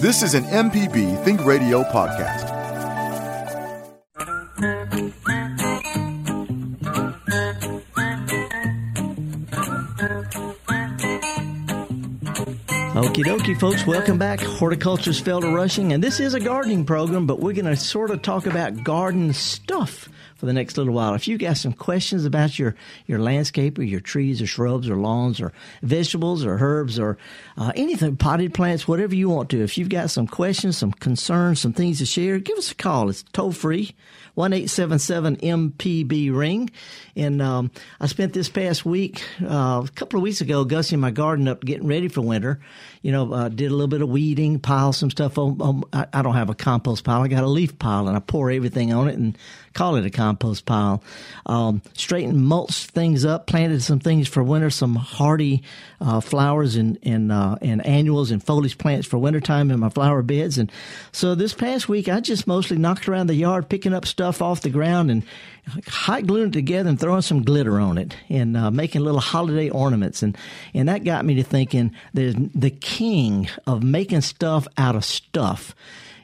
This is an MPB Think Radio podcast. Okie dokie, folks. Welcome back. Horticulturist Felder Rushing, and this is a gardening program, but we're going to sort of talk about garden stuff for the next little while. If you've got some questions about your, your landscape or your trees or shrubs or lawns or vegetables or herbs or uh, anything, potted plants, whatever you want to, if you've got some questions, some concerns, some things to share, give us a call. It's toll free, one eight seven seven MPB ring. And um, I spent this past week, uh, a couple of weeks ago, gussing my garden up, getting ready for winter. You know, uh, did a little bit of weeding, pile some stuff on. on I, don't have a compost pile. I got a leaf pile, and I pour everything on it and call it a compost pile. Um, straightened, mulched things up, planted some things for winter, some hardy uh, flowers and and uh, and annuals and foliage plants for wintertime in my flower beds. And so this past week, I just mostly knocked around the yard, picking up stuff off the ground and hot gluing it together and throwing some glitter on it and uh, making little holiday ornaments. And and that got me to thinking there's the king of making stuff out of stuff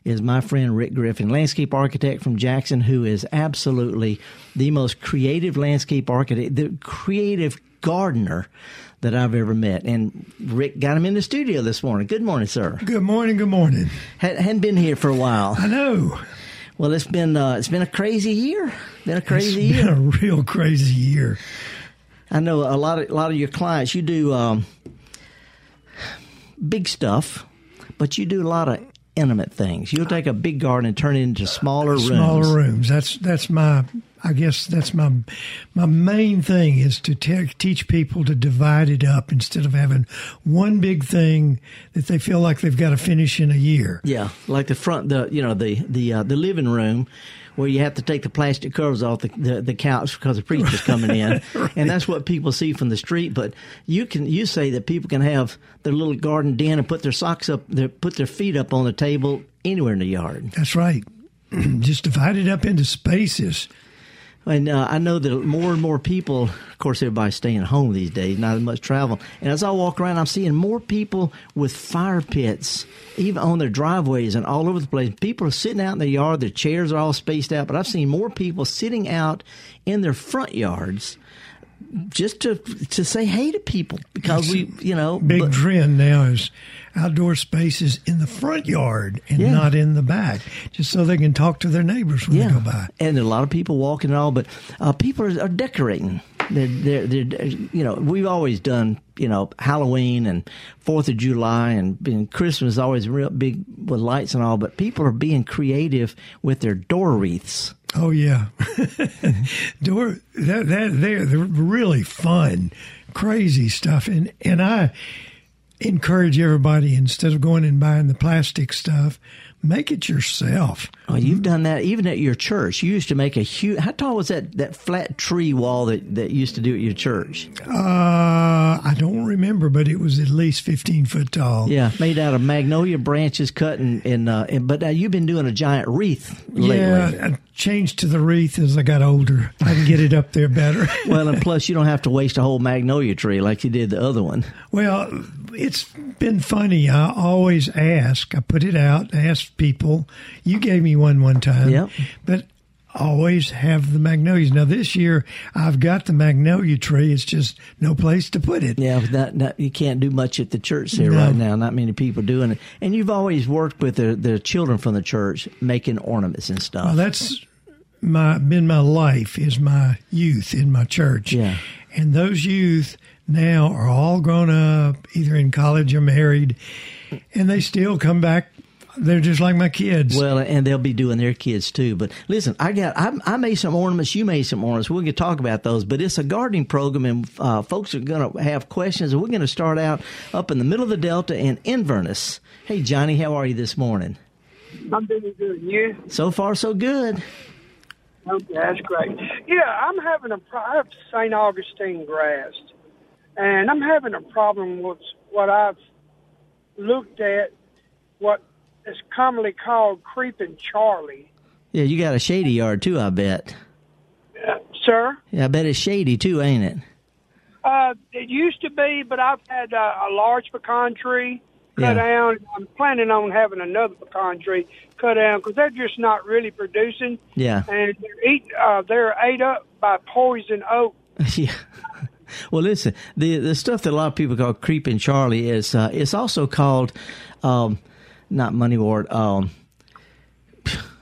is my friend Rick Griffin, landscape architect from Jackson, who is absolutely the most creative landscape architect, the creative gardener that I've ever met. And Rick got him in the studio this morning. Good morning, sir. Good morning. Good morning. Had, hadn't been here for a while. I know. Well, it's been uh, it's been a crazy year. Been a crazy it's year. Been a real crazy year. I know a lot of a lot of your clients. You do um, big stuff, but you do a lot of intimate things. You'll take a big garden and turn it into smaller rooms. Smaller rooms. That's that's my. I guess that's my my main thing is to te- teach people to divide it up instead of having one big thing that they feel like they've got to finish in a year. Yeah, like the front, the you know the the uh, the living room where you have to take the plastic covers off the, the, the couch because the preacher's coming in, right. and that's what people see from the street. But you can you say that people can have their little garden den and put their socks up, their, put their feet up on the table anywhere in the yard. That's right. Just divide it up into spaces. And uh, I know that more and more people, of course, everybody's staying at home these days, not as much travel. And as I walk around, I'm seeing more people with fire pits, even on their driveways and all over the place. People are sitting out in their yard, their chairs are all spaced out, but I've seen more people sitting out in their front yards just to to say hey to people because we you know big but, trend now is outdoor spaces in the front yard and yeah. not in the back just so they can talk to their neighbors when yeah. they go by and a lot of people walking and all but uh, people are, are decorating they're, they're, they're, you know, we've always done, you know, Halloween and Fourth of July and, and Christmas is always real big with lights and all, but people are being creative with their door wreaths. Oh yeah, door that that they're, they're really fun, crazy stuff, and and I encourage everybody instead of going and buying the plastic stuff, make it yourself. Oh, you've done that even at your church. You used to make a huge. How tall was that that flat tree wall that that used to do at your church? Uh, I don't remember, but it was at least fifteen foot tall. Yeah, made out of magnolia branches cut and and, uh, and but uh, you've been doing a giant wreath lately. Yeah, changed to the wreath as I got older. I can get it up there better. well, and plus you don't have to waste a whole magnolia tree like you did the other one. Well, it's been funny. I always ask. I put it out. Ask people. You gave me one one time. Yep. But always have the magnolias. Now this year I've got the magnolia tree. It's just no place to put it. Yeah, not, not, you can't do much at the church here no. right now. Not many people doing it. And you've always worked with the, the children from the church making ornaments and stuff. Well, that's my been my life is my youth in my church. Yeah. And those youth now are all grown up, either in college or married, and they still come back they're just like my kids. Well, and they'll be doing their kids too. But listen, I got I, I made some ornaments. You made some ornaments. We're going to talk about those. But it's a gardening program, and uh, folks are going to have questions. And we're going to start out up in the middle of the Delta in Inverness. Hey, Johnny, how are you this morning? I'm doing good. You? So far, so good. Okay, that's great. Yeah, I'm having a pro- I have St. Augustine grass, and I'm having a problem with what I've looked at. What it's commonly called creeping Charlie. Yeah, you got a shady yard too, I bet. Uh, sir? Yeah, I bet it's shady too, ain't it? Uh, it used to be, but I've had uh, a large pecan tree. cut Yeah. down. I'm planning on having another pecan tree cut down because they're just not really producing, Yeah. and they're eat, uh, they're ate up by poison oak. yeah. Well, listen, the the stuff that a lot of people call creeping Charlie is uh, it's also called um, not moneywort. Um,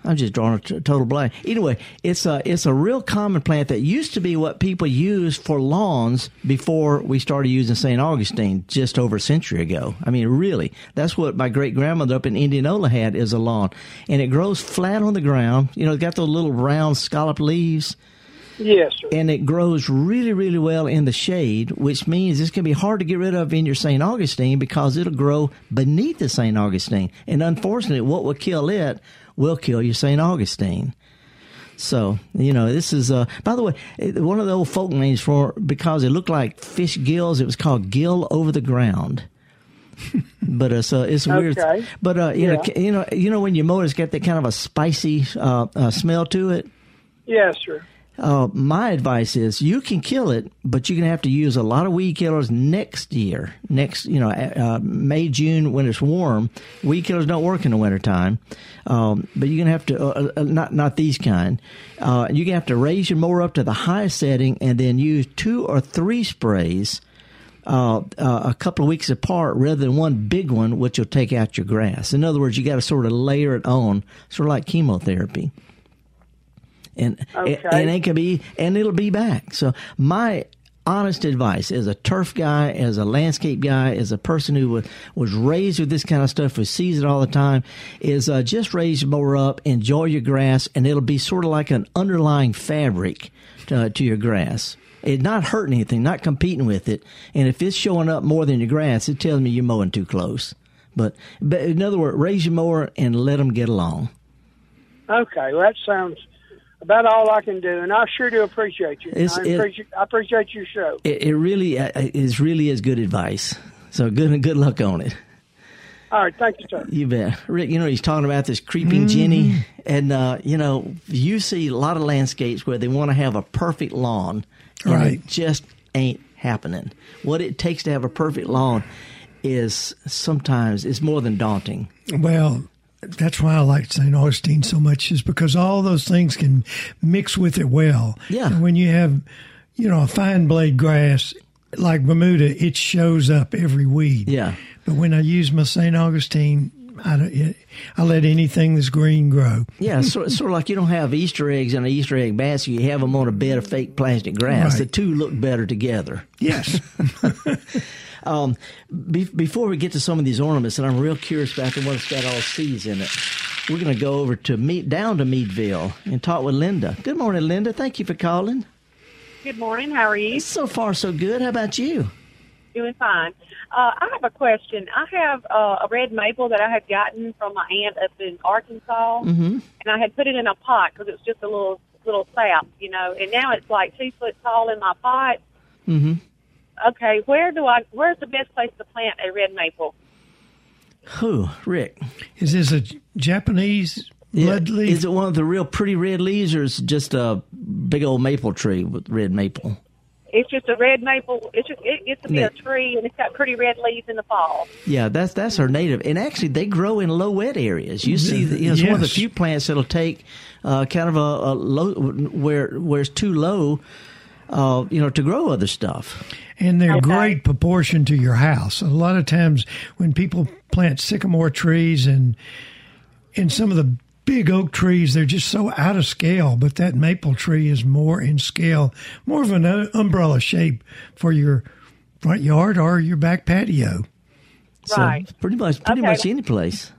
I'm just drawing a t- total blank. Anyway, it's a it's a real common plant that used to be what people used for lawns before we started using St. Augustine just over a century ago. I mean, really, that's what my great grandmother up in Indianola had is a lawn, and it grows flat on the ground. You know, it's got those little round scallop leaves Yes, sir. and it grows really, really well in the shade, which means it's going to be hard to get rid of in your St. Augustine because it'll grow beneath the St. Augustine. And unfortunately, what will kill it will kill your St. Augustine. So, you know, this is, uh, by the way, one of the old folk names for, because it looked like fish gills, it was called gill over the ground. but it's uh, it's weird. Okay. But uh, you know, you know, you know when you mow it, it's got that kind of a spicy uh, uh, smell to it. Yes, sir. Uh, my advice is you can kill it, but you're going to have to use a lot of weed killers next year. Next, you know, uh, May, June when it's warm. Weed killers don't work in the wintertime. Um, but you're going to have to, uh, uh, not, not these kind. Uh, you're going to have to raise your mower up to the highest setting and then use two or three sprays. Uh, uh, a couple of weeks apart rather than one big one, which will take out your grass. In other words, you got to sort of layer it on, sort of like chemotherapy and Okay. and it can be and it'll be back. So my honest advice as a turf guy, as a landscape guy, as a person who was, was raised with this kind of stuff, who sees it all the time, is uh, just raise your mower up, enjoy your grass, and it'll be sort of like an underlying fabric to, to your grass. It not hurting anything, not competing with it. And if it's showing up more than your grass, it tells me you're mowing too close. But, but in other words, raise your mower and let them get along. Okay, well, that sounds about all I can do, and I sure do appreciate you. It's- I it- appreciate, I appreciate your show. it, it really uh, is really is good advice. So good good luck on it. All right, thank you, sir. You bet, Rick. You know he's talking about this creeping Jenny, and uh, you know you see a lot of landscapes where they want to have a perfect lawn, and Right. it just ain't happening. What it takes to have a perfect lawn is sometimes it's more than daunting. Well, that's why I like St. Augustine so much, is because all those things can mix with it well. Yeah. And when you have, you know, a fine blade grass like Bermuda, it shows up every weed. Yeah. But when I use my St. Augustine, I, I let anything that's green grow. Yeah, sort, sort of like you don't have Easter eggs in an Easter egg basket. You have them on a bed of fake plastic grass. Right. The two look better together. Yes. Um, be- before we get to some of these ornaments, and I'm real curious about the one that's got all seeds in it, we're going to go over to meet down to Meadville and talk with Linda. Good morning, Linda. Thank you for calling. Good morning. How are you? So far, so good. How about you? Doing fine. Uh, I have a question. I have uh, a red maple that I had gotten from my aunt up in Arkansas, Mm-hmm. and I had put it in a pot because it was just a little little sap, you know. And now it's like two foot tall in my pot. Mm-hmm. Okay, where do I? Where's the best place to plant a red maple? Who, Rick? Is this a Japanese blood Yeah, leaf? Is it one of the real pretty red leaves, or is it just a big old maple tree with red maple? It's just a red maple. It's just it gets to be a tree, and it's got pretty red leaves in the fall. Yeah, that's that's her native, and actually they grow in low wet areas. You see, the, you know, it's one of the few plants that'll take uh, kind of a, a low where where it's too low, uh, you know, to grow other stuff. and they're Okay. great proportion to your house. A lot of times when people plant sycamore trees and and some of the big oak trees, they're just so out of scale. But that maple tree is more in scale, more of an uh, umbrella shape for your front yard or your back patio. So Right. pretty much, pretty Okay. much any place.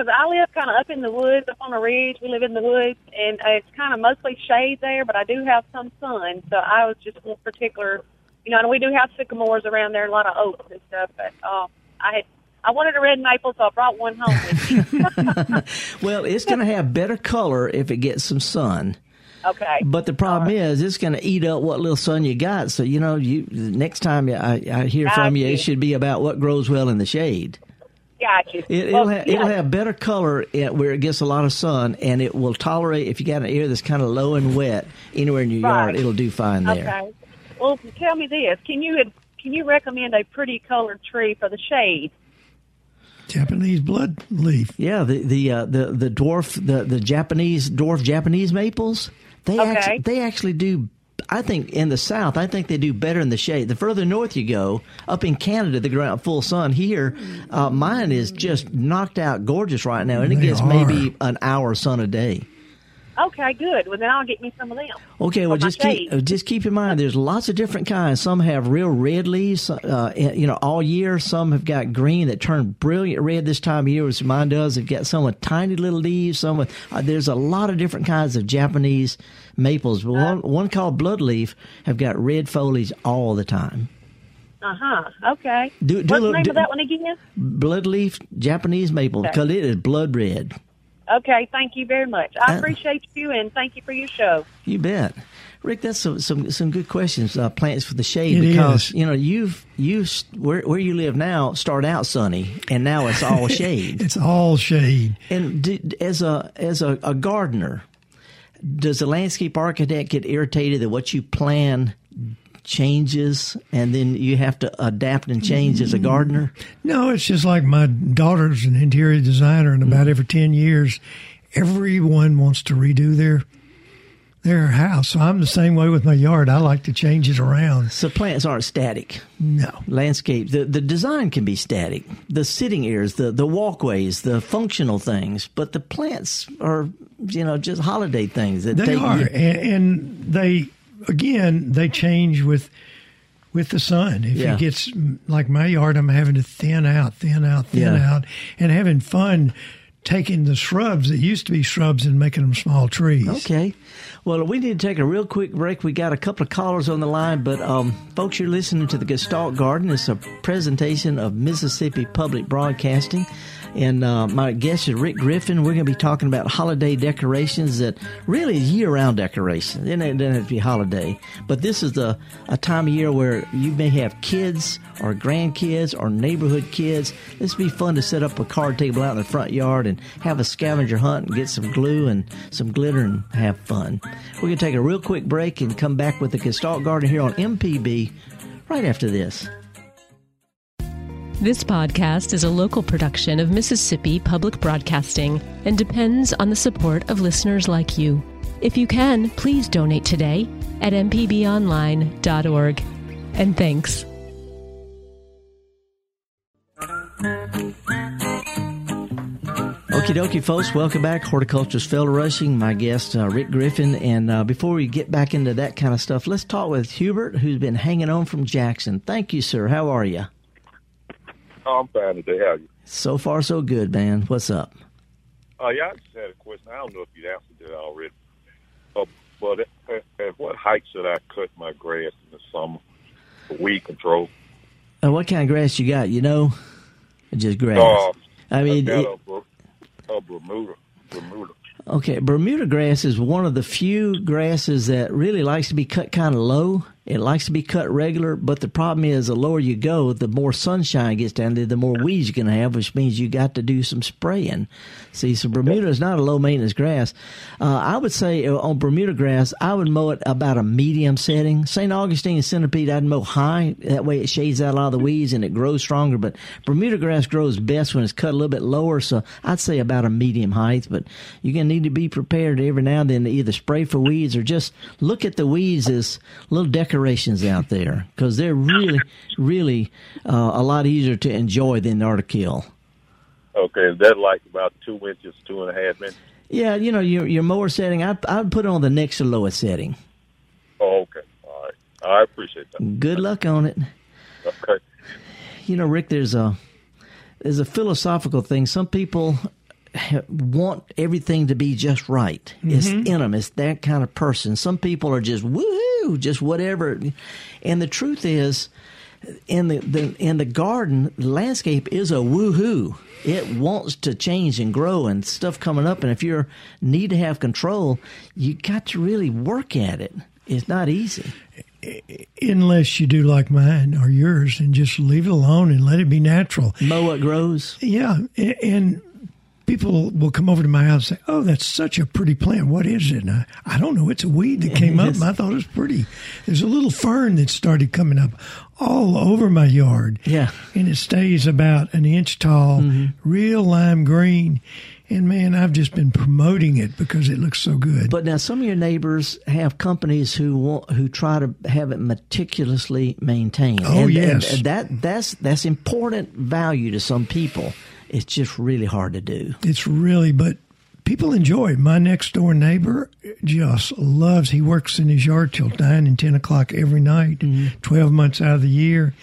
Because I live kind of up in the woods, up on a ridge. We live in the woods, and uh, it's kind of mostly shade there, but I do have some sun. So I was just little particular, you know. And we do have sycamores around there, a lot of oaks and stuff. But um, I had I wanted a red maple, so I brought one home with me. Well, it's going to have better color if it gets some sun. okay. But the problem is, it's going to eat up what little sun you got. So you know, you next time I, I hear from you, it should be about what grows well in the shade. Got you. It, Well, it'll, have, yeah. it'll have better color at where it gets a lot of sun, and it will tolerate if you got an area that's kind of low and wet anywhere in your yard. It'll do fine there. Okay. Well, tell me this: Can you can you recommend a pretty colored tree for the shade? Japanese blood leaf. Yeah, the the uh, the the dwarf the the Japanese dwarf Japanese maples. They Okay. actually they actually do. I think in the south, I think they do better in the shade. The further north you go, up in Canada, the ground full sun. Here, uh, mine is just knocked out gorgeous right now, and it They gets are. maybe an hour sun a day. Okay, good. Well, then I'll get me some of them. Okay, well, just keep shade. uh, just keep in mind. There's lots of different kinds. Some have real red leaves, uh, you know, all year. Some have got green that turn brilliant red this time of year, which mine does. They've got some with tiny little leaves. Some with uh, there's a lot of different kinds of Japanese maples. But one one called bloodleaf have got red foliage all the time. Uh huh. Okay. Do- do What's a the name do- of that one again? Bloodleaf Japanese maple Okay. because it is blood red. Okay. Thank you very much. I Uh, appreciate you and thank you for your show. You bet, Rick. That's some some, some good questions. Uh, plants for the shade It because is. you know you've you where where you live now start out sunny and now it's all shade. It's all shade. and d as a as a, a gardener, does the landscape architect get irritated that what you plan changes and then you have to adapt and change as a mm-hmm. gardener? No, it's just like my daughter's an interior designer, and about mm-hmm. every ten years, everyone wants to redo their their house. So I'm the same way with my yard. I like to change it around. So plants aren't static. No, landscape the the design can be static the sitting areas the the walkways the functional things but the plants are you know just holiday things that they take are, you- and, and they again they change with with the sun. If Yeah. it gets like my yard, I'm having to thin out, thin out, thin Yeah. out, and having fun taking the shrubs that used to be shrubs and making them small trees. okay. Well we need to take a real quick break. We got a couple of callers on the line but um folks you're listening to the gestalt garden. It's a presentation of mississippi public broadcasting and uh, my guest is Rick Griffin. We're going to be talking about holiday decorations that really is year-round decorations. It doesn't have to be holiday, but this is a, a time of year where you may have kids or grandkids or neighborhood kids. This would be fun to set up a card table out in the front yard and have a scavenger hunt and get some glue and some glitter and have fun. We're going to take a real quick break and come back with the Gestalt Garden here on MPB right after this. This podcast is a local production of Mississippi Public Broadcasting and depends on the support of listeners like you. If you can, please donate today at mpbonline.org. And thanks. Okie dokie, folks. Welcome back. Horticulture's Felder Rushing. My guest, uh, Rick Griffin. And uh, before we get back into that kind of stuff, let's talk with Hubert, who's been hanging on from Jackson. Thank you, sir. How are you? I'm fine today. How are you? So far, so good, man. What's up? Uh, yeah, I just had a question. I don't know if you'd answered it already. Uh, but at, at what height should I cut my grass in the summer for weed control? Uh, what kind of grass you got? You know, just grass. Uh, I mean, got it- a, a Bermuda. Bermuda. Okay, Bermuda grass is one of the few grasses that really likes to be cut kind of low. It likes to be cut regular, but the problem is the lower you go, the more sunshine gets down there, the more weeds you're going to have, which means you got to do some spraying. See, so Bermuda is not a low maintenance grass. Uh, I would say uh, on Bermuda grass, I would mow it about a medium setting. St. Augustine and centipede, I'd mow high. That way it shades out a lot of the weeds and it grows stronger. But Bermuda grass grows best when it's cut a little bit lower. So I'd say about a medium height. But you're going to need to be prepared every now and then to either spray for weeds or just look at the weeds as little decorations out there because they're really, really uh, a lot easier to enjoy than they are to kill. Okay, is that like about two inches, two and a half inches? Yeah, you know, your your mower setting, I'd, I'd put it on the next to lowest setting. Oh, okay. All right. I appreciate that. Good luck on it. Okay. You know, Rick, there's a there's a philosophical thing. Some people want everything to be just right. It's in them. It's that kind of person. Some people are just just whatever. And the truth is, in the, the in the garden, the landscape is a woohoo. It wants to change and grow and stuff coming up. And if you need to have control, you got to really work at it. It's not easy. Unless you do like mine or yours and just leave it alone and let it be natural. Mow what grows. Yeah, and people will come over to my house and say, "Oh, that's such a pretty plant. What is it?" And I, I don't know. It's a weed that came up. And I thought it was pretty. There's a little fern that started coming up all over my yard. Yeah. and it stays about an inch tall, mm-hmm. real lime green. And man, I've just been promoting it because it looks so good. But now some of your neighbors have companies who want who try to have it meticulously maintained. Oh, and, yes. and that that's that's important value to some people. It's just really hard to do. It's really, but people enjoy. My next door neighbor just loves. He works in his yard till nine and ten o'clock every night, mm-hmm. twelve months out of the year.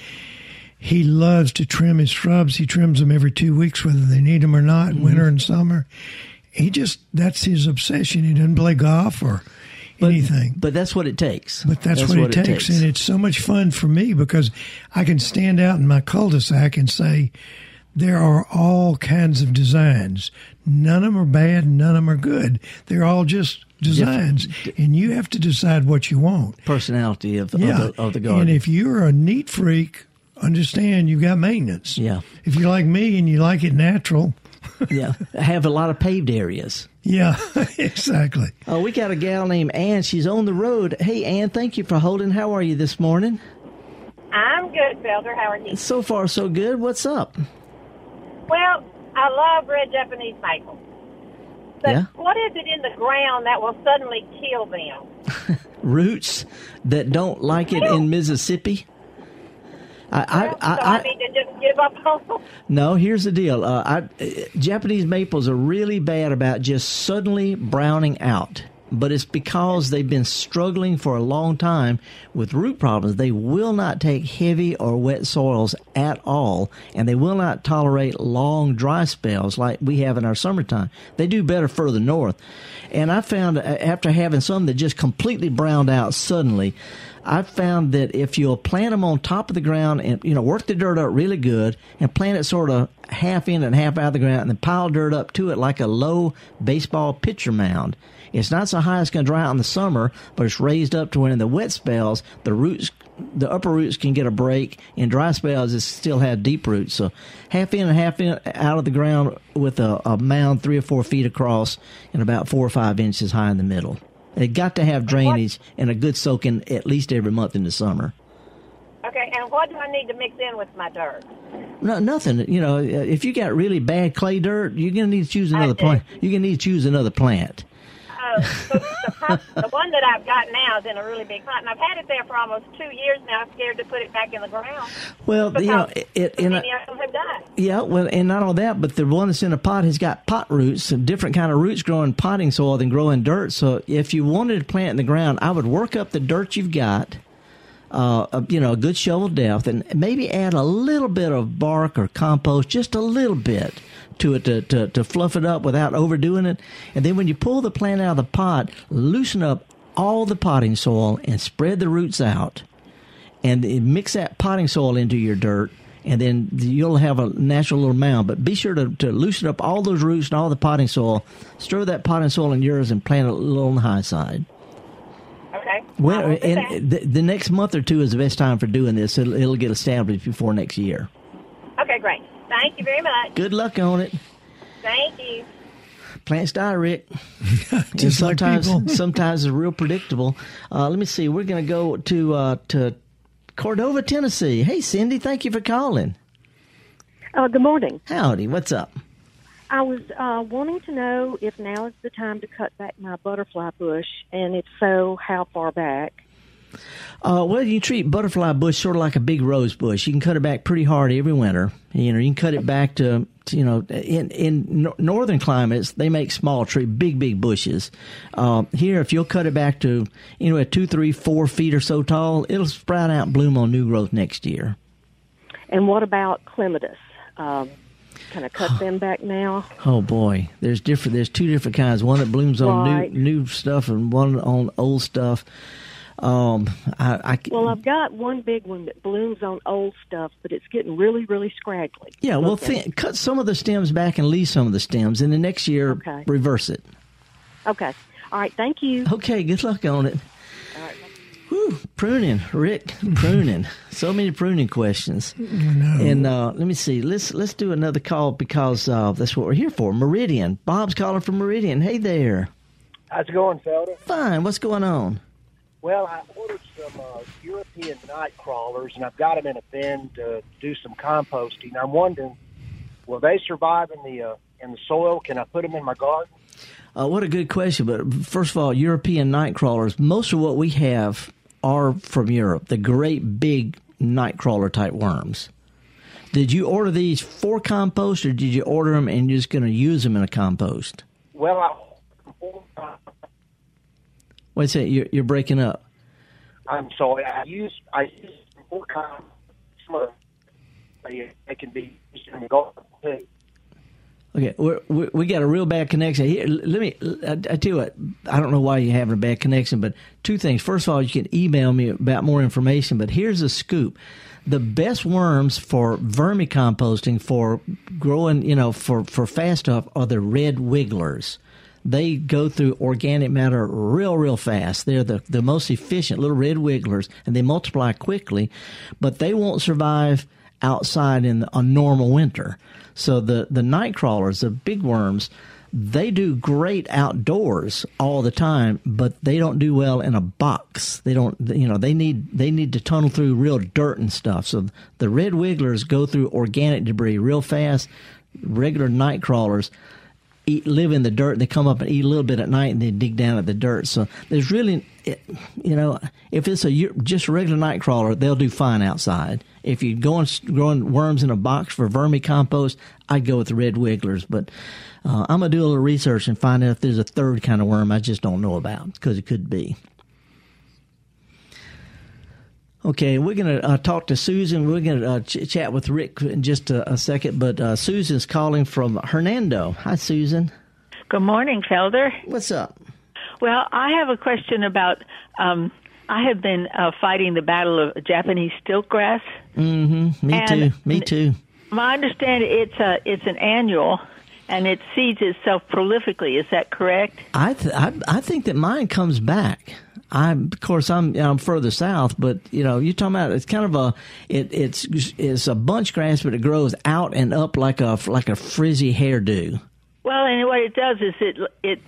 He loves to trim his shrubs. He trims them every two weeks, whether they need them or not, mm-hmm. winter and summer. He just that's his obsession. He doesn't play golf or anything. But that's what it takes. But that's, what, it, takes. And it's so much fun for me because I can stand out in my cul de sac and say, there are all kinds of designs. None of them are bad, none of them are good. They're all just designs. And you have to decide what you want. personality of, Yeah. of, the, of the garden. And if you're a neat freak, understand you've got maintenance. Yeah. If you're like me and you like it natural, yeah, have a lot of paved areas. yeah, exactly. Oh, we got a gal named Ann. She's on the road. Hey, Ann, thank you for holding. How are you this morning? I'm good, Felder. How are you? So far, so good. What's up? Well, I love red Japanese maple. But Yeah. what is it in the ground that will suddenly kill them? Roots that don't like it in Mississippi. I, I, I, I, need to just give up on. No, here's the deal. Uh, I, uh, Japanese maples are really bad about just suddenly browning out. But it's because they've been struggling for a long time with root problems. They will not take heavy or wet soils at all, and they will not tolerate long dry spells like we have in our summertime. They do better further north. And I found uh, after having some that just completely browned out suddenly, I found that if you'll plant them on top of the ground and you know work the dirt up really good and plant it sort of half in and half out of the ground and then pile dirt up to it like a low baseball pitcher mound. It's not so high it's going to dry out in the summer, but it's raised up to when in the wet spells the roots, the upper roots can get a break. In dry spells, it still have deep roots. So half in and half in out of the ground with a, a mound three or four feet across and about four or five inches high in the middle. They got to have drainage and a good soaking at least every month in the summer. Okay, and what do I need to mix in with my dirt? No, nothing. You know, if you got really bad clay dirt, you're gonna need to choose another plant. You're gonna need to choose another plant. The, one that I've got now is in a really big pot, and I've had it there for almost two years now. I'm scared to put it back in the ground. Well, you know, it, so in many of them have died. yeah. Well, and not only that, but the one that's in a pot has got pot roots, and different kind of roots grow in potting soil than grow in dirt. So, if you wanted to plant in the ground, I would work up the dirt you've got. Uh, a- you know, a good shovel depth, and maybe add a little bit of bark or compost, just a little bit to it to, to, to fluff it up without overdoing it. And then when you pull the plant out of the pot, loosen up all the potting soil and spread the roots out and mix that potting soil into your dirt, and then you'll have a natural little mound. But be sure to, to loosen up all those roots and all the potting soil. Stir that potting soil in yours and plant it a little on the high side. Okay. Well, I will do that. and the, the next month or two is the best time for doing this. It'll, it'll get established before next year. okay, great. Thank you very much. Good luck on it. Thank you. Plants die, Rick. Just like sometimes, people. sometimes it's real predictable. Uh, let me see. We're going to go to uh, to Cordova, Tennessee. Hey, Cindy, thank you for calling. Uh, good morning. Howdy, what's up? I was uh, wanting to know if now is the time to cut back my butterfly bush, and if so, how far back? Uh, well, you treat butterfly bush sort of like a big rose bush. You can cut it back pretty hard every winter. You know, you can cut it back to, to, you know, in in nor- northern climates they make small tree, big big bushes. Uh, here, if you'll cut it back to you know at two, three, four feet or so tall, it'll sprout out and bloom on new growth next year. And what about clematis? Um, can I cut them back now? Oh boy, there's different. There's two different kinds. One that blooms on Right. new new stuff, and one on old stuff. Um, I, I Well, I've got one big one that blooms on old stuff, but it's getting really, really scraggly. yeah. Well, looking. th- cut some of the stems back and leave some of the stems, and the next year Okay. reverse it. Okay. All right. Thank you. Okay, good luck on it. Whew. Whew, pruning, Rick, pruning. so many pruning questions. And uh, let me see. Let's let's do another call because uh, that's what we're here for. Meridian. Bob's calling from Meridian. Hey there. How's it going, Felder? Fine. What's going on? Well, I ordered some uh, European night crawlers, and I've got them in a bin to do some composting. I'm wondering, will they survive in the uh, in the soil? Can I put them in my garden? Uh, what a good question. But first of all, European night crawlers, most of what we have are from Europe, the great big night crawler type worms. Did you order these for compost or did you order them and you're just going to use them in a compost? Well, I, Wait a second, you're, you're breaking up. I'm sorry. I use I use compost. Some of they can be used in the garden too. Okay, we're, we we got a real bad connection here. Let me. I, I tell you what. I don't know why you're having a bad connection, but two things. First of all, you can email me about more information. But here's a scoop: the best worms for vermicomposting for growing, you know, for for fast stuff are the red wigglers. They go through organic matter real, real fast. They're the, the most efficient little red wigglers, and they multiply quickly, but they won't survive outside in a normal winter. So the, the night crawlers, the big worms, they do great outdoors all the time, but they don't do well in a box. They don't, you know, they need they need to tunnel through real dirt and stuff. So the red wigglers go through organic debris real fast. Regular night crawlers eat, live in the dirt. They come up and eat a little bit at night, and they dig down at the dirt. So there's really, you know, if it's a just a regular night crawler, they'll do fine outside. If you're going growing worms in a box for vermicompost, I'd go with the red wigglers. But uh, I'm gonna do a little research and find out if there's a third kind of worm I just don't know about because it could be. Okay, we're going to uh, talk to Susan. We're going to uh, ch- chat with Rick in just a, a second, but uh, Susan's calling from Hernando. Hi, Susan. Good morning, Felder. What's up? Well, I have a question about. Um, I have been uh, fighting the battle of Japanese stiltgrass. Mm-hmm. Me too. Me too. My understanding it's a it's an annual, and it seeds itself prolifically. Is that correct? I, th- I I think that mine comes back. I of course I'm I'm further south, but you know you're talking about it's kind of a it it's it's a bunch grass, but it grows out and up like a like a frizzy hairdo. Well, and what it does is it it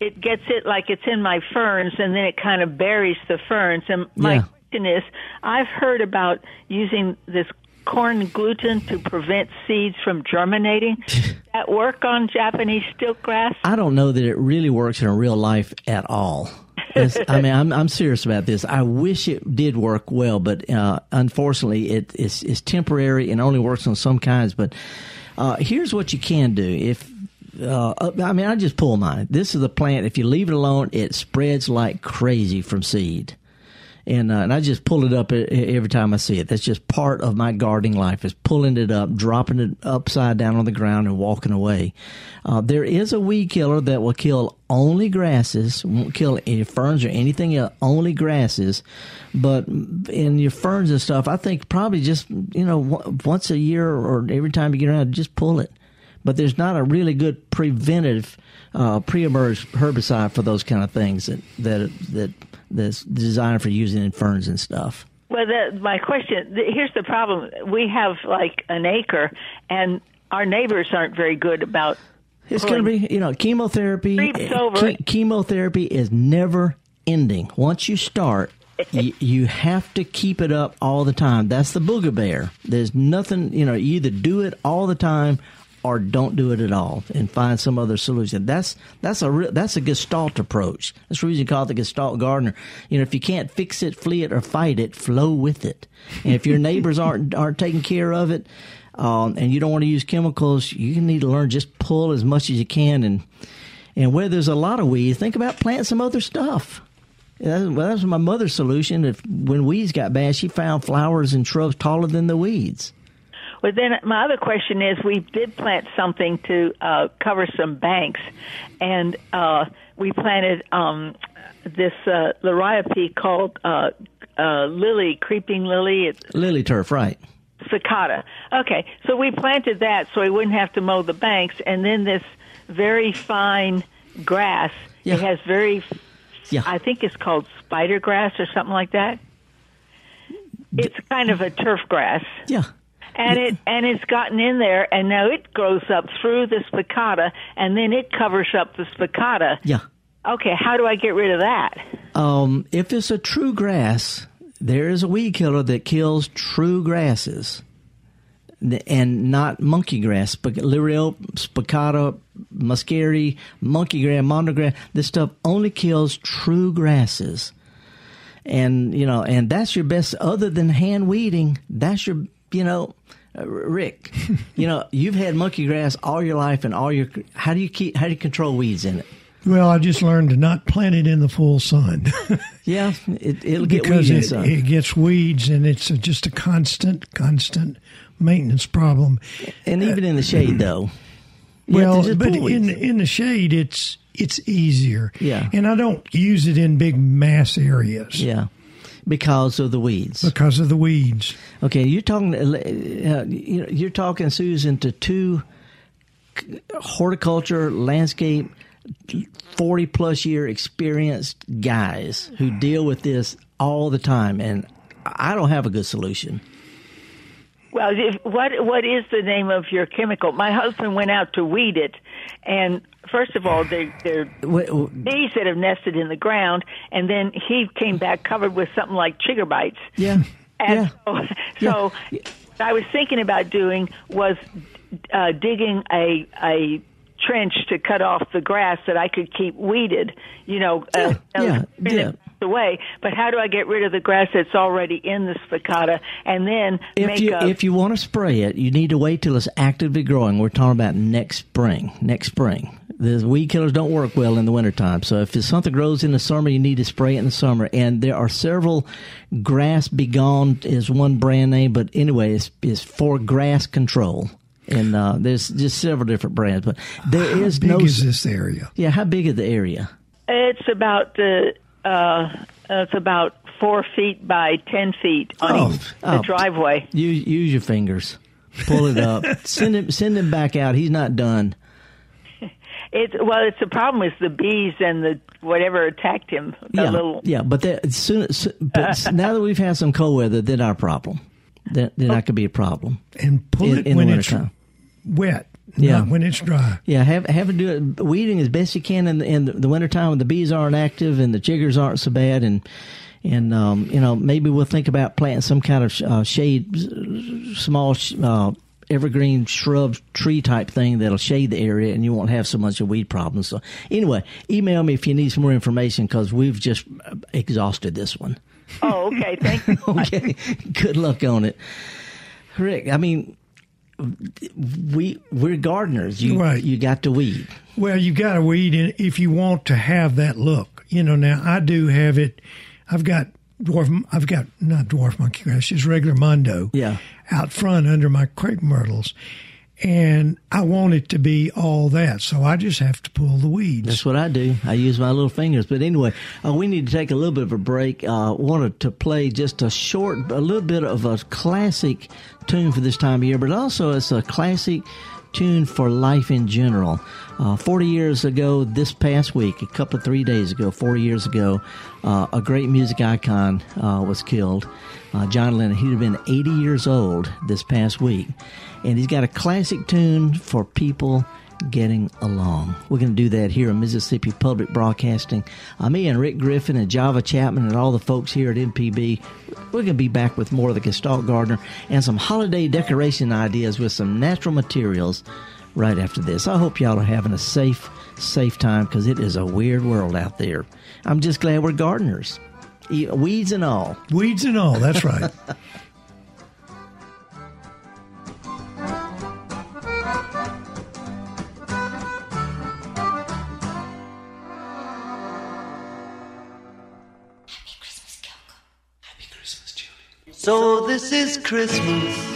it gets it like it's in my ferns, and then it kind of buries the ferns. And my Yeah. question is, I've heard about using this corn gluten to prevent seeds from germinating. Does that work on Japanese stiltgrass? I don't know that it really works in real life at all. It's- I mean, I'm I'm serious about this. I wish it did work well, but uh, unfortunately, it is it's temporary and only works on some kinds. But uh, here's what you can do if. Uh, I mean, I just pull mine. This is a plant. If you leave it alone, it spreads like crazy from seed and uh, and I just pull it up every time I see it. That's just part of my gardening life is pulling it up, dropping it upside down on the ground, and walking away. Uh, there is a weed killer that will kill only grasses, won't kill any ferns or anything else, only grasses. But in your ferns and stuff, I think probably just you know once a year or every time you get around, just pull it. But there's not a really good preventive uh, pre-emerge herbicide for those kind of things that that that that's designed for using in ferns and stuff. Well, the, my question here's the problem: we have like an acre, and our neighbors aren't very good about. It's going to be, you know, chemotherapy. Eh, over che- chemotherapy is never ending. Once you start, you, you have to keep it up all the time. That's the booger bear. There's nothing, you know, you either do it all the time or don't do it at all and find some other solution. That's that's a real, that's a Gestalt approach. That's the reason you call it the Gestalt gardener. You know, if you can't fix it, flee it, or fight it, flow with it. And if your neighbors aren't aren't taking care of it, um, and you don't want to use chemicals, you need to learn just pull as much as you can. And and where there's a lot of weeds, think about planting some other stuff. Yeah, That, well, that was my mother's solution. If when weeds got bad, she found flowers and shrubs taller than the weeds. Well, then my other question is, we did plant something to uh, cover some banks, and uh, we planted um, this uh, liriope called uh, uh, lily, creeping lily. It's Lily turf, right? spicata. Okay, so we planted that so we wouldn't have to mow the banks, and then this very fine grass. Yeah. It has very, Yeah. I think it's called spider grass or something like that. it's kind of a turf grass. Yeah. And it and it's gotten in there, and now it grows up through the spicata, and then it covers up the spicata. Yeah. Okay, how do I get rid of that? Um, if it's a true grass, there is a weed killer that kills true grasses and not monkey grass, but lirio, spicata, muscari, monkey grass, mondograss. This stuff only kills true grasses. And, you know, and that's your best, other than hand weeding, that's your, you know, uh, Rick, you know, you've had monkey grass all your life and all your, how do you keep, how do you control weeds in it? Well, I just learned to not plant it in the full sun. yeah, it, will get because weeds it, it, gets weeds, and it's just a constant, constant maintenance problem. And even in the shade, though. Well, but in in the shade, it's it's easier. Yeah, and I don't use it in big mass areas. Yeah, because of the weeds. Because of the weeds. Okay, you're talking. Uh, you're talking, Susan, to two horticulture landscape 40 plus year experienced guys who deal with this all the time and I don't have a good solution. Well, if, what what is the name of your chemical? My husband went out to weed it, and first of all, they, they're bees that have nested in the ground, and then he came back covered with something like chigger bites. Yeah, and yeah. so, so yeah. I was thinking about doing was uh, digging a a trench to cut off the grass that I could keep weeded, you know, uh, yeah, yeah. away. But how do I get rid of the grass that's already in the spicata and then if make you a, if you want to spray it, you need to wait till it's actively growing. We're talking about next spring. Next spring. The weed killers don't work well in the wintertime. So if something grows in the summer, you need to spray it in the summer. And there are several grass begone is one brand name, but anyway, it's, it's for grass control and uh, there's just several different brands. But there how is big no. is this area? Yeah, how big is the area? It's about the. Uh, it's about four feet by ten feet on Oh, each, oh. the driveway. Use use your fingers, pull it up, send him send him back out. He's not done. It's well, it's the problem is the bees and the whatever attacked him. The yeah, little yeah, but that, soon, soon, but now that we've had some cold weather, they're not a problem. They're, they're not going to be a problem. And pull in, it in when the it's wintertime. wet, Yeah. not when it's dry. Yeah, have have it do it weeding as best you can in the, in the, the wintertime when the bees aren't active and the jiggers aren't so bad and and um, you know maybe we'll think about planting some kind of uh, shade, s- small uh, evergreen shrub tree type thing that'll shade the area and you won't have so much of weed problems. So anyway, email me if you need some more information because we've just uh, exhausted this one. Oh, okay. Thank you. okay, good luck on it, Rick. I mean. We we're gardeners. You Right. you got to weed. Well, you got to weed in if you want to have that look. You know, now I do have it. I've got dwarf. I've got not dwarf monkey grass, just regular mondo. Yeah. out front under my crepe myrtles, and I want it to be all that. So I just have to pull the weeds. That's what I do. I use my little fingers. But anyway, uh, we need to take a little bit of a break. Uh, wanted to play just a short, a little bit of a classic tune for this time of year, but also it's a classic tune for life in general. Uh, 40 years ago, this past week, a couple of three days ago, 40 years ago, uh, a great music icon uh, was killed. Uh, John Lennon, he'd have been 80 years old this past week. And he's got a classic tune for people getting along. We're going to do that here in Mississippi Public Broadcasting. Uh, me and Rick Griffin and Java Chapman and all the folks here at MPB, we're going to be back with more of the Gestalt Gardener and some holiday decoration ideas with some natural materials right after this. I hope y'all are having a safe, safe time because it is a weird world out there. I'm just glad we're gardeners, E- weeds and all. Weeds and all. That's right. Happy Christmas, Julian. So this is Christmas.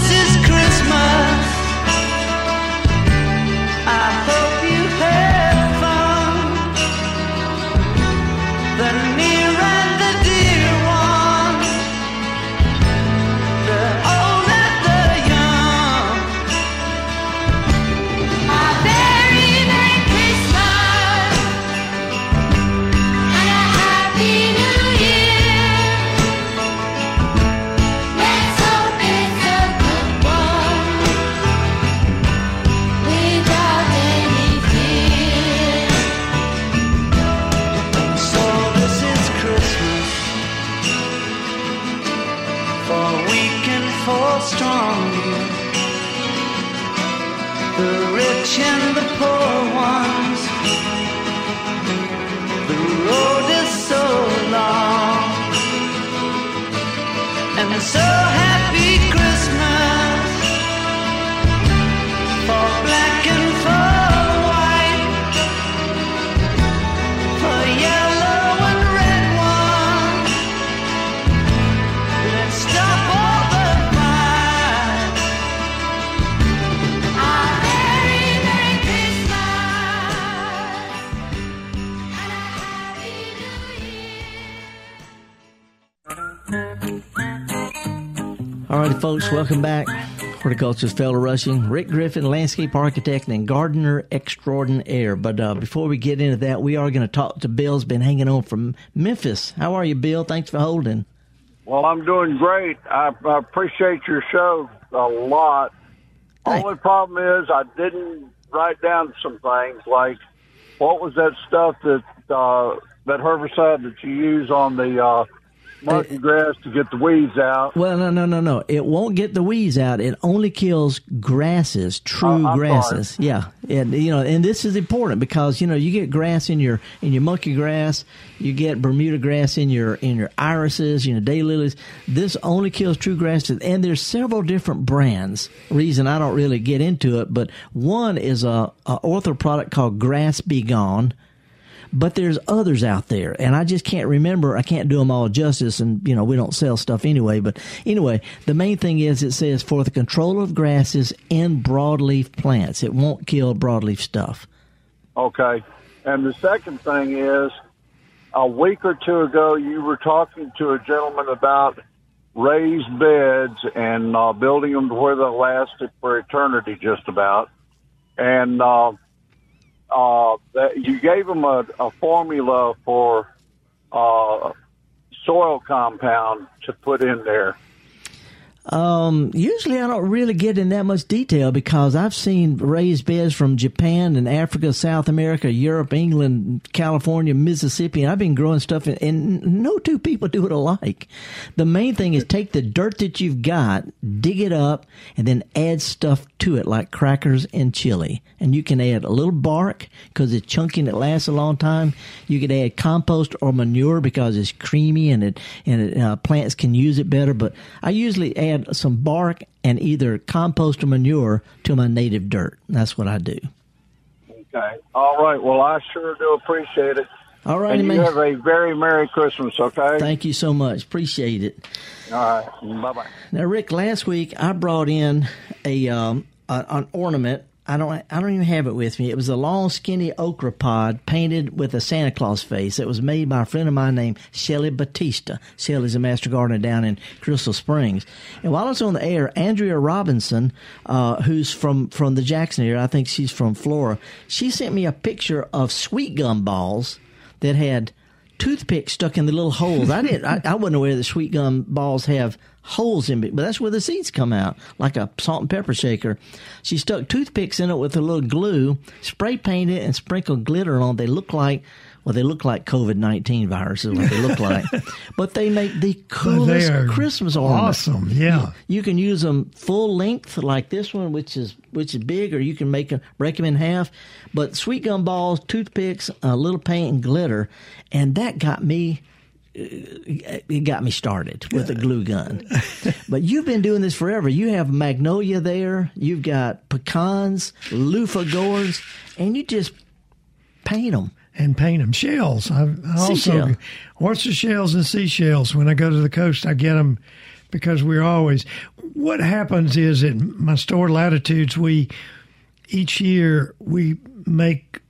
rich folks, welcome back. Horticulturist Felder Rushing, Rick Griffin, landscape architect and gardener extraordinaire. But uh, before we get into that, we are going to talk to Bill's been hanging on from Memphis. How are you, Bill? Thanks for holding. Well, I'm doing great. I, I appreciate your show a lot. Only problem is I didn't write down some things like what was that stuff that uh, that herbicide that you use on the uh, monkey grass to get the weeds out. Well, no, no, no, no. It won't get the weeds out. It only kills grasses, true Uh, grasses. Yeah, and you know, and this is important because you know you get grass in your in your monkey grass, you get Bermuda grass in your in your irises, you know, daylilies. This only kills true grasses, and there's several different brands. Reason I don't really get into it, but one is a, a ortho product called Grass Be Gone but there's others out there and i just can't remember i can't do them all justice and you know we don't sell stuff anyway but anyway the main thing is it says for the control of grasses and broadleaf plants it won't kill broadleaf stuff Okay. And the second thing is, a week or two ago, you were talking to a gentleman about raised beds and uh, building them to where they'll last for eternity, just about. And uh, uh, that you gave them a, a formula for uh, soil compound to put in there. Um, usually I don't really get in that much detail because I've seen raised beds from Japan and Africa, South America, Europe, England, California, Mississippi, and I've been growing stuff in, and no two people do it alike. The main thing is take the dirt that you've got, dig it up, and then add stuff to it like crackers and chili. And you can add a little bark because it's chunky and it lasts a long time. You can add compost or manure because it's creamy and it, and it, uh, plants can use it better. But I usually add some bark and either compost or manure to my native dirt. That's what I do. Okay. All right. Well, I sure do appreciate it. All right, and you man. have a very Merry Christmas, okay? Thank you so much. Appreciate it. All right. Bye bye. Now, Rick, last week I brought in a um, a, an ornament. I don't I don't even have it with me. It was a long, skinny okra pod painted with a Santa Claus face. It was made by a friend of mine named Shelly Batista. Shelly's a master gardener down in Crystal Springs. And while I was on the air, Andrea Robinson, uh, who's from from the Jackson area, I think she's from Florida, she sent me a picture of sweet gum balls that had toothpicks stuck in the little holes. I didn't. I, I wasn't aware that sweet gum balls have holes in it, but that's where the seeds come out, like a salt and pepper shaker. She stuck toothpicks in it with a little glue, spray painted, and sprinkled glitter on. They look like. Well, they look like COVID nineteen viruses. What they look like, but they make the coolest Christmas ornament. awesome, yeah. You, you can use them full length, like this one, which is which is big, or you can make them break them in half. But sweet gum balls, toothpicks, a little paint and glitter, and that got me uh, it got me started with a glue gun. but you've been doing this forever. You have magnolia there. You've got pecans, loofah gourds, and you just paint them. And paint them shells. I, I also oyster shells and seashells. When I go to the coast, I get them because we're always. What happens is at my store Latitudes, we each year we make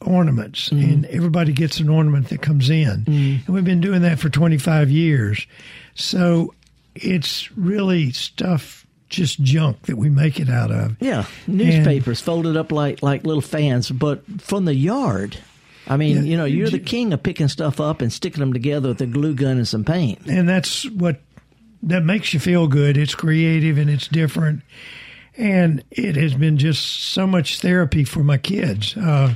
ornaments, mm-hmm. and everybody gets an ornament that comes in, mm-hmm. and we've been doing that for twenty five years. So it's really stuff, just junk that we make it out of. Yeah, newspapers folded up like like little fans, but from the yard. I mean, Yeah, you know, you're the king of picking stuff up and sticking them together with a glue gun and some paint. and that's what that makes you feel good. It's creative and it's different, and it has been just so much therapy for my kids uh,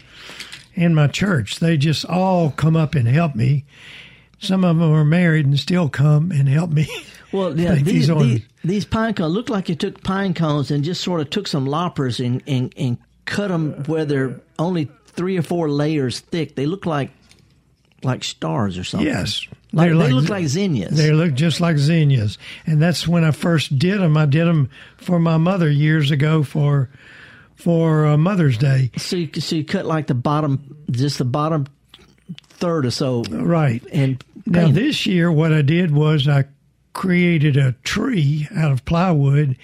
and my church. They just all come up and help me. Some of them are married and still come and help me. Well, yeah, these these, these pine cones look like you took pine cones and just sort of took some loppers and, and, and cut them where they're only three or four layers thick. They look like like stars or something. Yes. Like, they look like zinnias. They look just like zinnias, and that's when I first did them. I did them for my mother years ago for for uh, Mother's Day. So you, so you cut like the bottom, just the bottom third or so. Right. And Now this year, what I did was I created a tree out of plywood,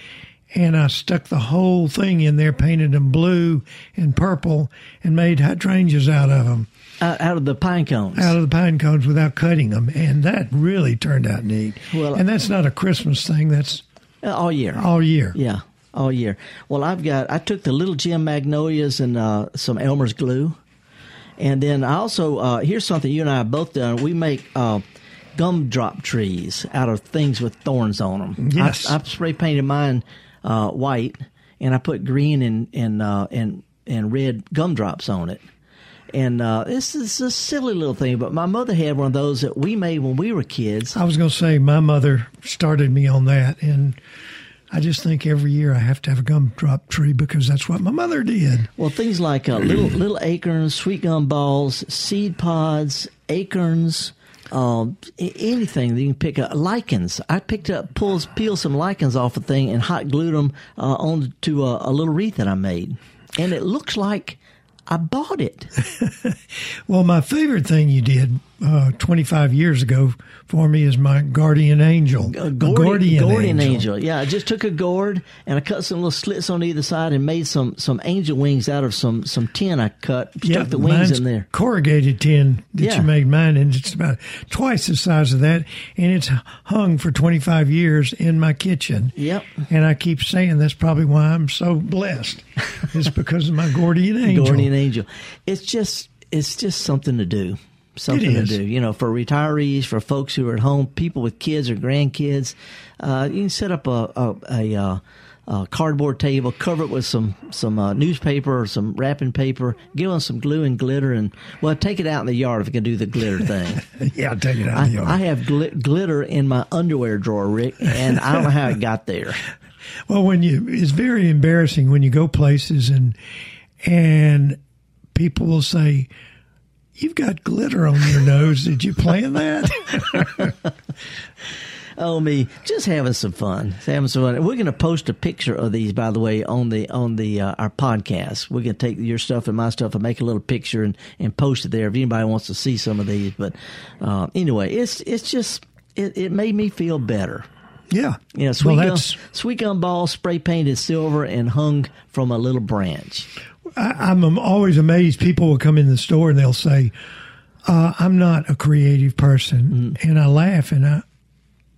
and I stuck the whole thing in there, painted them blue and purple, and made hydrangeas out of them. out, out of the pine cones. out of the pine cones without cutting them, and that really turned out neat. Well- and that's not a Christmas thing; that's Uh, all year. all year. Yeah, all year. Well, I've got. I took the little gem magnolias and uh, some Elmer's glue, and then I also uh, here's something you and I have both done. We make uh, gumdrop trees out of things with thorns on them. Yes. I, I've spray painted mine uh, white, and I put green and and uh, and and red gumdrops on it. And uh, this is a silly little thing, but my mother had one of those that we made when we were kids. I was going to say my mother started me on that, and I just think every year I have to have a gumdrop tree because that's what my mother did. Well, things like uh, little little acorns, sweet gum balls, seed pods, acorns, uh, anything that you can pick up. Lichens. I picked up, pulls, peeled some lichens off a thing and hot glued them uh, onto a, a little wreath that I made, and it looks like I bought it. Well, my favorite thing you did uh, 25 years ago for me is my guardian angel. A Gordian, guardian, angel. Yeah, I just took a gourd and I cut some little slits on either side and made some some angel wings out of some some tin I cut. Stuck Yeah, the wings in there. Corrugated tin that Yeah. you made mine, and it's about twice the size of that, and it's hung for 25 years in my kitchen. Yep. And I keep saying that's probably why I'm so blessed. it's because of my guardian angel. Guardian angel. It's just it's just something to do. Something to do. You know, for retirees, for folks who are at home, people with kids or grandkids, uh, you can set up a a, a, uh, a cardboard table, cover it with some some uh, newspaper or some wrapping paper, give them some glue and glitter, and well, take it out in the yard if you can do the glitter thing. yeah, i take it out I, of the yard. I have glit- glitter in my underwear drawer, Rick, and I don't know how it got there. Well, when you, it's very embarrassing when you go places and and people will say, "You've got glitter on your nose. Did you plan that?" Oh me, just having some fun, Just having some fun. We're going to post a picture of these, by the way, on the on the uh, our podcast. We're going to take your stuff and my stuff and make a little picture and, and post it there if anybody wants to see some of these. But uh, anyway, it's it's just it, it made me feel better. yeah. You know, sweet well, gum, sweet gum ball spray painted silver and hung from a little branch. I, I'm always amazed. People will come in the store and they'll say, uh, "I'm not a creative person," Mm-hmm. and I laugh and I.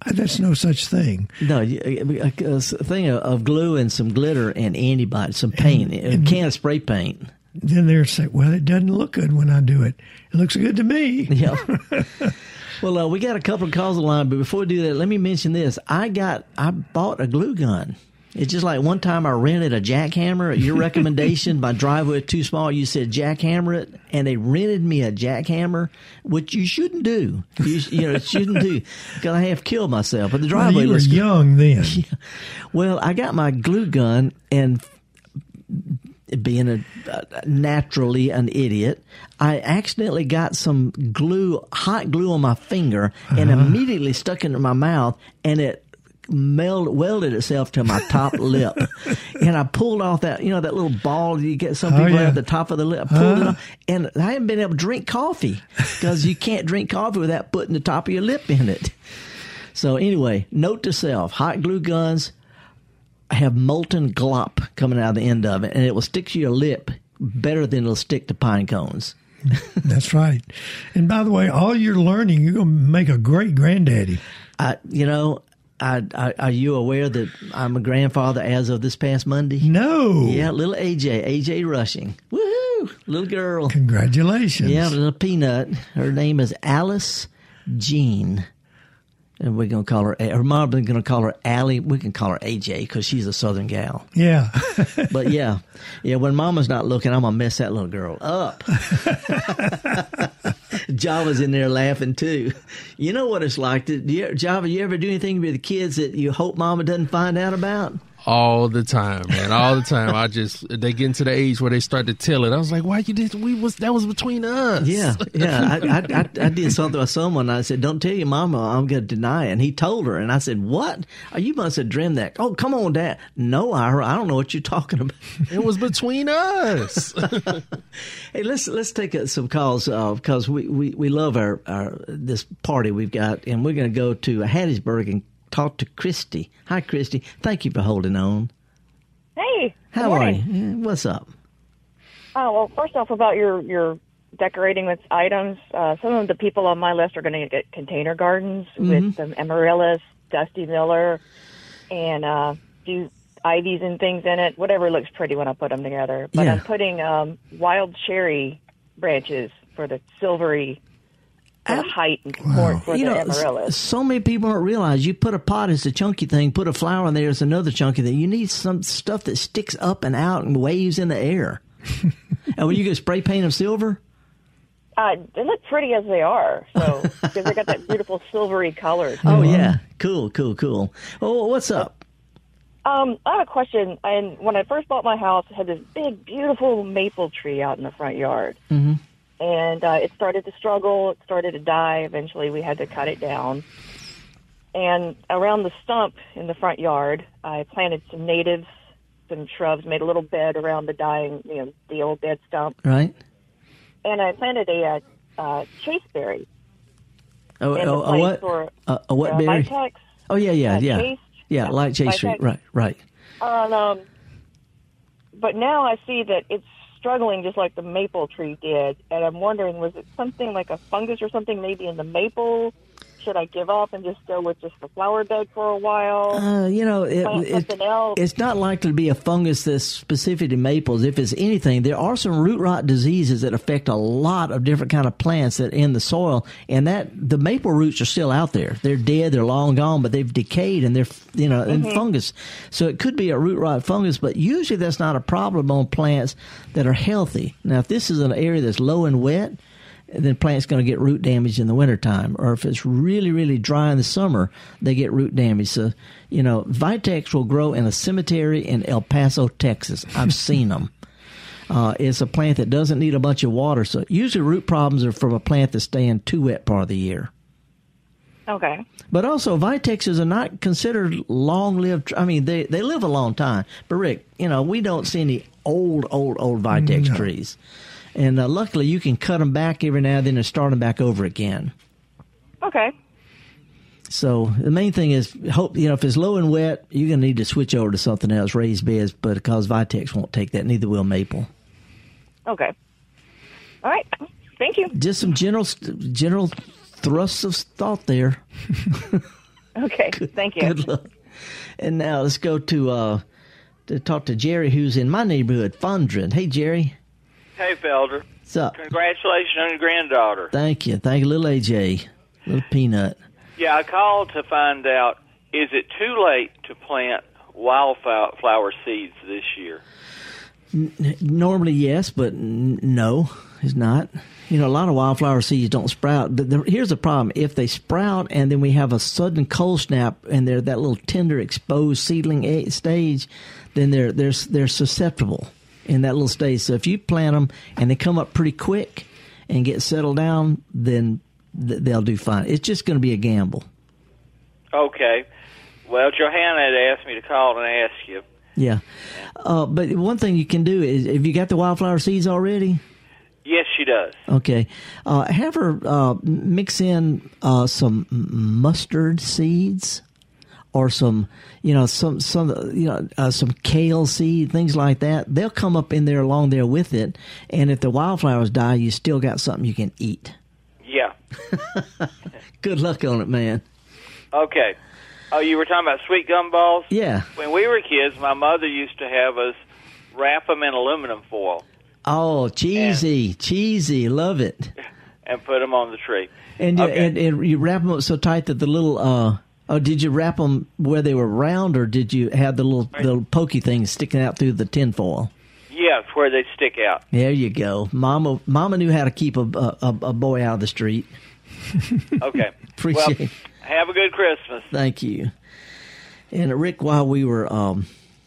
I that's no such thing. No, a, a, a thing of, glue and some glitter and antibody, some paint, a can of spray paint. Then they're say, "Well, it doesn't look good when I do it. It looks good to me." Yeah. well, uh, we got a couple of calls on the line, but before we do that, let me mention this. I got, I bought a glue gun. It's just like one time I rented a jackhammer at your recommendation. My driveway was too small. You said jackhammer it, and they rented me a jackhammer, which you shouldn't do. You, you know, shouldn't do because I have killed myself. But the Well, driveway you were good. young then. Well, I got my glue gun and being a uh, naturally an idiot, I accidentally got some glue, hot glue on my finger, and Uh-huh. immediately stuck it in my mouth, and it meld welded itself to my top lip, and I pulled off that you know that little ball you get some Oh, people yeah. at the top of the lip. I pulled it Uh-huh. off, and I haven't been able to drink coffee because you can't drink coffee without putting the top of your lip in it. So anyway, note to self: hot glue guns have molten glop coming out of the end of it, and it will stick to your lip better than it'll stick to pine cones. That's right. And by the way, all you're learning, you're going to make a great granddaddy. I, you know, I, I, are you aware that I'm a grandfather as of this past Monday? No. Yeah, little AJ, AJ Rushing. Woohoo! Little girl. Congratulations. Yeah, little peanut. Her name is Alice Jean. And we're going to call her, her mom's going to call her Allie. We can call her AJ because she's a Southern gal. Yeah. But yeah, yeah. When Mama's not looking, I'm gonna mess that little girl up. Java's in there laughing too. You know what it's like. To, you, Java, you ever do anything with the kids that you hope Mama doesn't find out about? All the time, man, all the time. I just they get into the age where they start to tell it. I was like, why you did? We was that was between us. Yeah, yeah. I, I, I, I did something with someone. I said, "Don't tell your mama I'm going to deny it." And he told her, and I said, "What? Oh, you must have dreamed that." Oh, come on, Dad. No, Ira, I don't know what you're talking about. It was between us. hey, let's let's take uh, some calls because we, we, we love our, our this party we've got, and we're going to go to Hattiesburg and talk to Christy. Hi, Christy. Thank you for holding on. Hey, How are you? What's up? Oh well, first off, about your your decorating with items. Uh, some of the people on my list are going to get container gardens Mhm. with some amaryllis, Dusty Miller, and uh, do ivies and things in it. Whatever looks pretty when I put them together. But Yeah. I'm putting um, wild cherry branches for the silvery the height and support for you the know, amaryllis. so many people don't realize you put a pot as a chunky thing, put a flower in there as another chunky thing. You need some stuff that sticks up and out and waves in the air. and when you go spray paint them silver, Uh, they look pretty as they are, so because they got that beautiful silvery color. oh them. yeah, cool, cool, cool. Oh, what's up? Um, I have a question. And when I first bought my house, it had this big, beautiful maple tree out in the front yard, Mm-hmm. And uh, it started to struggle. It started to die. Eventually, we had to cut it down. And around the stump in the front yard, I planted some natives, some shrubs, made a little bed around the dying, you know, the old dead stump, Right? and I planted a uh, uh, chasteberry. Oh, in the oh, a what? For, A, a what uh, berry? Vitex. Oh yeah, yeah, uh, yeah, Chase. yeah. Like chaste tree. Right, right. And, um, but now I see that it's struggling just like the maple tree did, and I'm wondering, was it something like a fungus or something maybe in the maple? Should I give up and just go with just the flower bed for a while? Uh, you know, it, it, it's not likely to be a fungus that's specific to maples. If it's anything, there are some root rot diseases that affect a lot of different kind of plants that in the soil, and that the maple roots are still out there. They're dead, they're long gone, but they've decayed and they're you know in Mhm. fungus. So it could be a root rot fungus, but usually that's not a problem on plants that are healthy. Now, if this is an area that's low and wet, then plants going to get root damage in the wintertime. Or if it's really, really dry in the summer, they get root damage. So, you know, Vitex will grow in a cemetery in El Paso, Texas. I've seen them. Uh, it's a plant that doesn't need a bunch of water. So usually root problems are from a plant that's staying too wet part of the year. Okay. But also, Vitexes are not considered long-lived. I mean, they, they live a long time. But Rick, you know, we don't see any old, old, old Vitex No. trees. And uh, luckily, you can cut them back every now and then and start them back over again. Okay. So the main thing is hope you know if it's low and wet, you're gonna need to switch over to something else, raised beds. But because Vitex won't take that, neither will maple. Okay. All right. Thank you. Just some general general thrusts of thought there. Okay. Thank you. Good luck. And now let's go to uh to talk to Jerry, who's in my neighborhood, Fondren. Hey Jerry, Hey, Felder. what's up? Congratulations on your granddaughter. Thank you, thank you, little AJ, little peanut. Yeah, I called to find out is it too late to plant wildflower seeds this year? N- normally, yes, but n- no, it's not. You know, a lot of wildflower seeds don't sprout. But the, here's the problem: if they sprout and then we have a sudden cold snap and they're that little tender, exposed seedling a- stage, then they're they're they're susceptible in that little stage. So if you plant them and they come up pretty quick and get settled down, then th- they'll do fine. It's just going to be a gamble. Okay. Well, Johanna had asked me to call and ask you. Yeah, uh, but one thing you can do is if you got the wildflower seeds already. Yes, she does. Okay. Uh, have her uh, mix in uh, some mustard seeds or some, you know, some some you know uh, some kale seed, things like that. They'll come up in there along there with it, and if the wildflowers die, you still got something you can eat. Yeah. Good luck on it, man. Okay. Oh, you were talking about sweet gumballs? Yeah. When we were kids, my mother used to have us wrap them in aluminum foil Oh, cheesy, cheesy, love it. and put them on the tree. And you, Okay. and, and you wrap them up so tight that the little. Uh, oh, did you wrap them where they were round, or did you have the little the pokey things sticking out through the tinfoil? Yeah, it's where they stick out. There you go. Mama, Mama knew how to keep a a, a boy out of the street. Okay. Appreciate. Well, have a good Christmas. Thank you. And Rick, while we were um,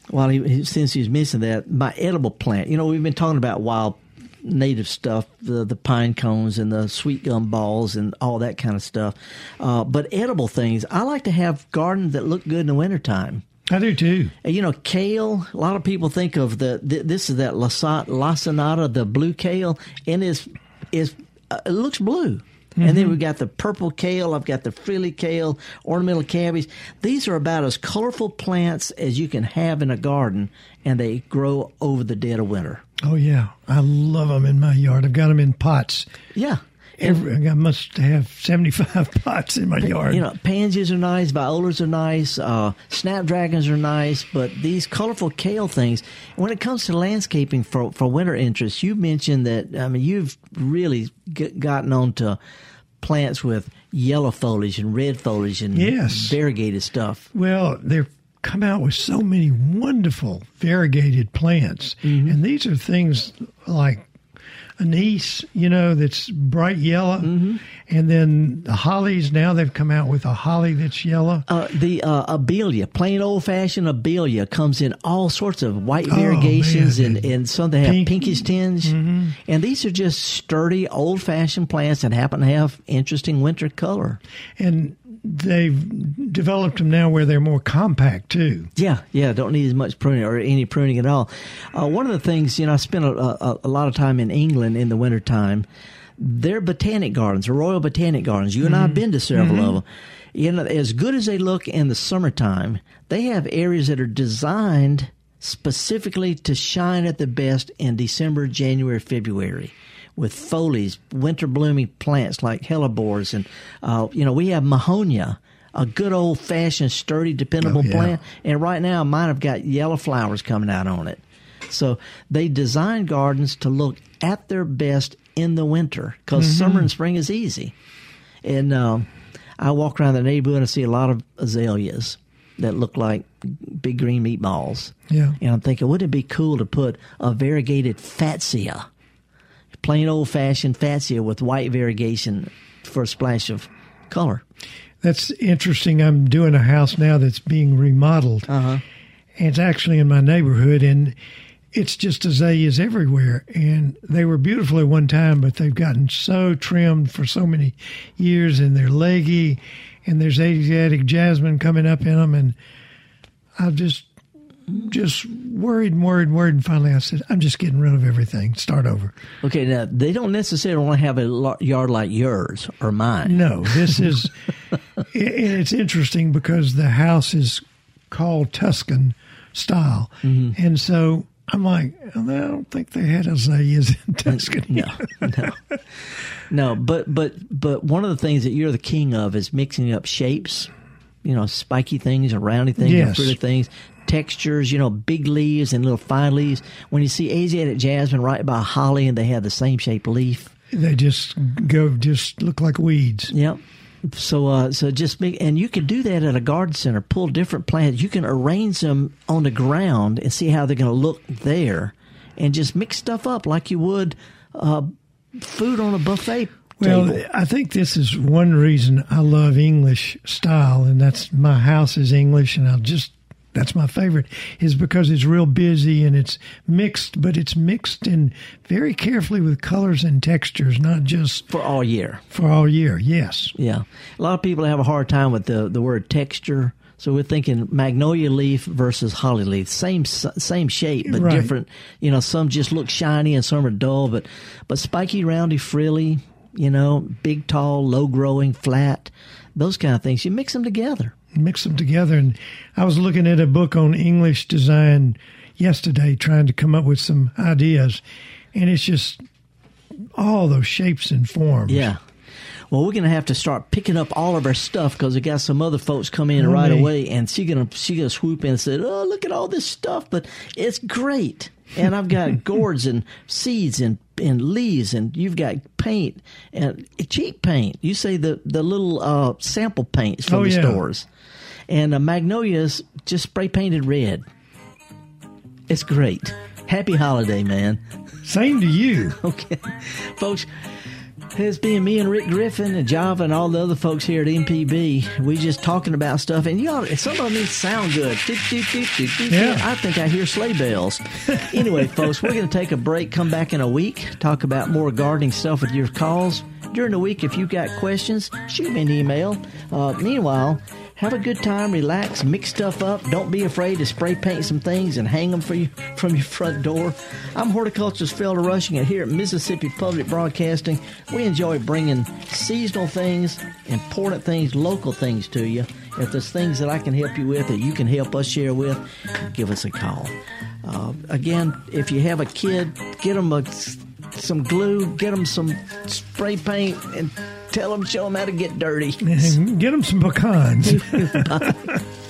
while he since he's missing that, my edible plant. You know, we've been talking about wild native stuff, the the pine cones and the sweet gum balls and all that kind of stuff. Uh, but edible things, I like to have gardens that look good in the wintertime. I do too. And, you know, kale. A lot of people think of the th- this is that lasa- lacinato, the blue kale, and is is uh, it looks blue. And then Mhm. we've got the purple kale. I've got the frilly kale, ornamental cabbage. These are about as colorful plants as you can have in a garden, and they grow over the dead of winter. Oh yeah, I love them in my yard. I've got them in pots. Yeah. Every, I must have seventy-five pots in my yard. You know, pansies are nice, violas are nice, uh, snapdragons are nice, but these colorful kale things. When it comes to landscaping for for winter interests, you mentioned that. I mean, you've really g- gotten on to plants with yellow foliage and red foliage and Yes. variegated stuff. Well, they've come out with so many wonderful variegated plants, Mm-hmm. and these are things like anise, you know, that's bright yellow, Mm-hmm. and then the hollies. Now they've come out with a holly that's yellow. Uh, the uh, abelia, plain old fashioned abelia, comes in all sorts of white Oh, variegations man. and, and some that have Pink. pinkish tinge. Mm-hmm. And these are just sturdy, old fashioned plants that happen to have interesting winter color. and they've developed them now where they're more compact too. Yeah, yeah, don't need as much pruning or any pruning at all. Uh, one of the things, you know, I spent a, a, a lot of time in England in the wintertime. Their botanic gardens, the Royal Botanic Gardens, you and I have been to several Mhm. of them. You know, as good as they look in the summertime, they have areas that are designed specifically to shine at the best in December, January, February with foliage, winter blooming plants like hellebores. And, uh, you know, we have mahonia, a good old fashioned, sturdy, dependable Oh, yeah. plant. And right now, mine have got yellow flowers coming out on it. So they design gardens to look at their best in the winter because Mhm. summer and spring is easy. And um, I walk around the neighborhood and I see a lot of azaleas that look like big green meatballs. Yeah. And I'm thinking, wouldn't it be cool to put a variegated fatsia, plain old fashioned fatsia with white variegation for a splash of color? That's interesting. I'm doing a house now that's being remodeled. Uh-huh. And it's actually in my neighborhood, and it's just azaleas everywhere. And they were beautiful at one time, but they've gotten so trimmed for so many years, and they're leggy. And there's Asiatic jasmine coming up in them, and I've just just worried and worried and worried, and finally I said, "I'm just getting rid of everything. Start over." Okay, now they don't necessarily want to have a yard like yours or mine. No, this is, and it's interesting because the house is called Tuscan style, Mm-hmm. and so I'm like, I don't think they had azaleas in Tuscany. No, no, no. But but but one of the things that you're the king of is mixing up shapes. You know, spiky things and roundy things and Yes. fruity things. Textures, you know, big leaves and little fine leaves. When you see Asiatic jasmine right by holly and they have the same shape leaf. They just go, just look like weeds. Yep. So, uh, so just make, and you can do that at a garden center. Pull different plants. You can arrange them on the ground and see how they're going to look there, and just mix stuff up like you would uh, food on a buffet Well, table. I think this is one reason I love English style, and that's my house is English, and I'll just that's my favorite is because it's real busy and it's mixed, but it's mixed in very carefully with colors and textures, not just for all year. For all year, yes. Yeah, a lot of people have a hard time with the the word texture. So we're thinking magnolia leaf versus holly leaf, same same shape but Right. different. You know, some just look shiny and some are dull, but but spiky, roundy, frilly. You know, big, tall, low growing, flat. Those kind of things. You mix them together. Mix them together. And I was looking at a book on English design yesterday, trying to come up with some ideas, and it's just all those shapes and forms. Yeah. Well, we're going to have to start picking up all of our stuff because we got some other folks come in Oh, right away, and she gonna she gonna swoop in and say, "Oh, look at all this stuff!" But it's great, and I've got gourds and seeds and and leaves, and you've got paint and cheap paint. You say the the little uh, sample paints from Oh, the yeah. stores, and uh, magnolias just spray painted red. It's great. Happy holiday, man. Same to you. Okay, folks. It's being me and Rick Griffin and Java and all the other folks here at MPB. We just talking about stuff, and y'all, some of them sound good. Yeah. I think I hear sleigh bells. anyway, folks, we're going to take a break. Come back in a week. Talk about more gardening stuff with your calls during the week. If you've got questions, shoot me an email. Uh, meanwhile. Have a good time, relax, mix stuff up. Don't be afraid to spray paint some things and hang them for you from your front door. I'm horticulturist Felder Rushing, and here at Mississippi Public Broadcasting, we enjoy bringing seasonal things, important things, local things to you. If there's things that I can help you with that you can help us share with, give us a call. Uh, again, if you have a kid, get them a, some glue, get them some spray paint, and tell them, show them how to get dirty. Get them some pecans.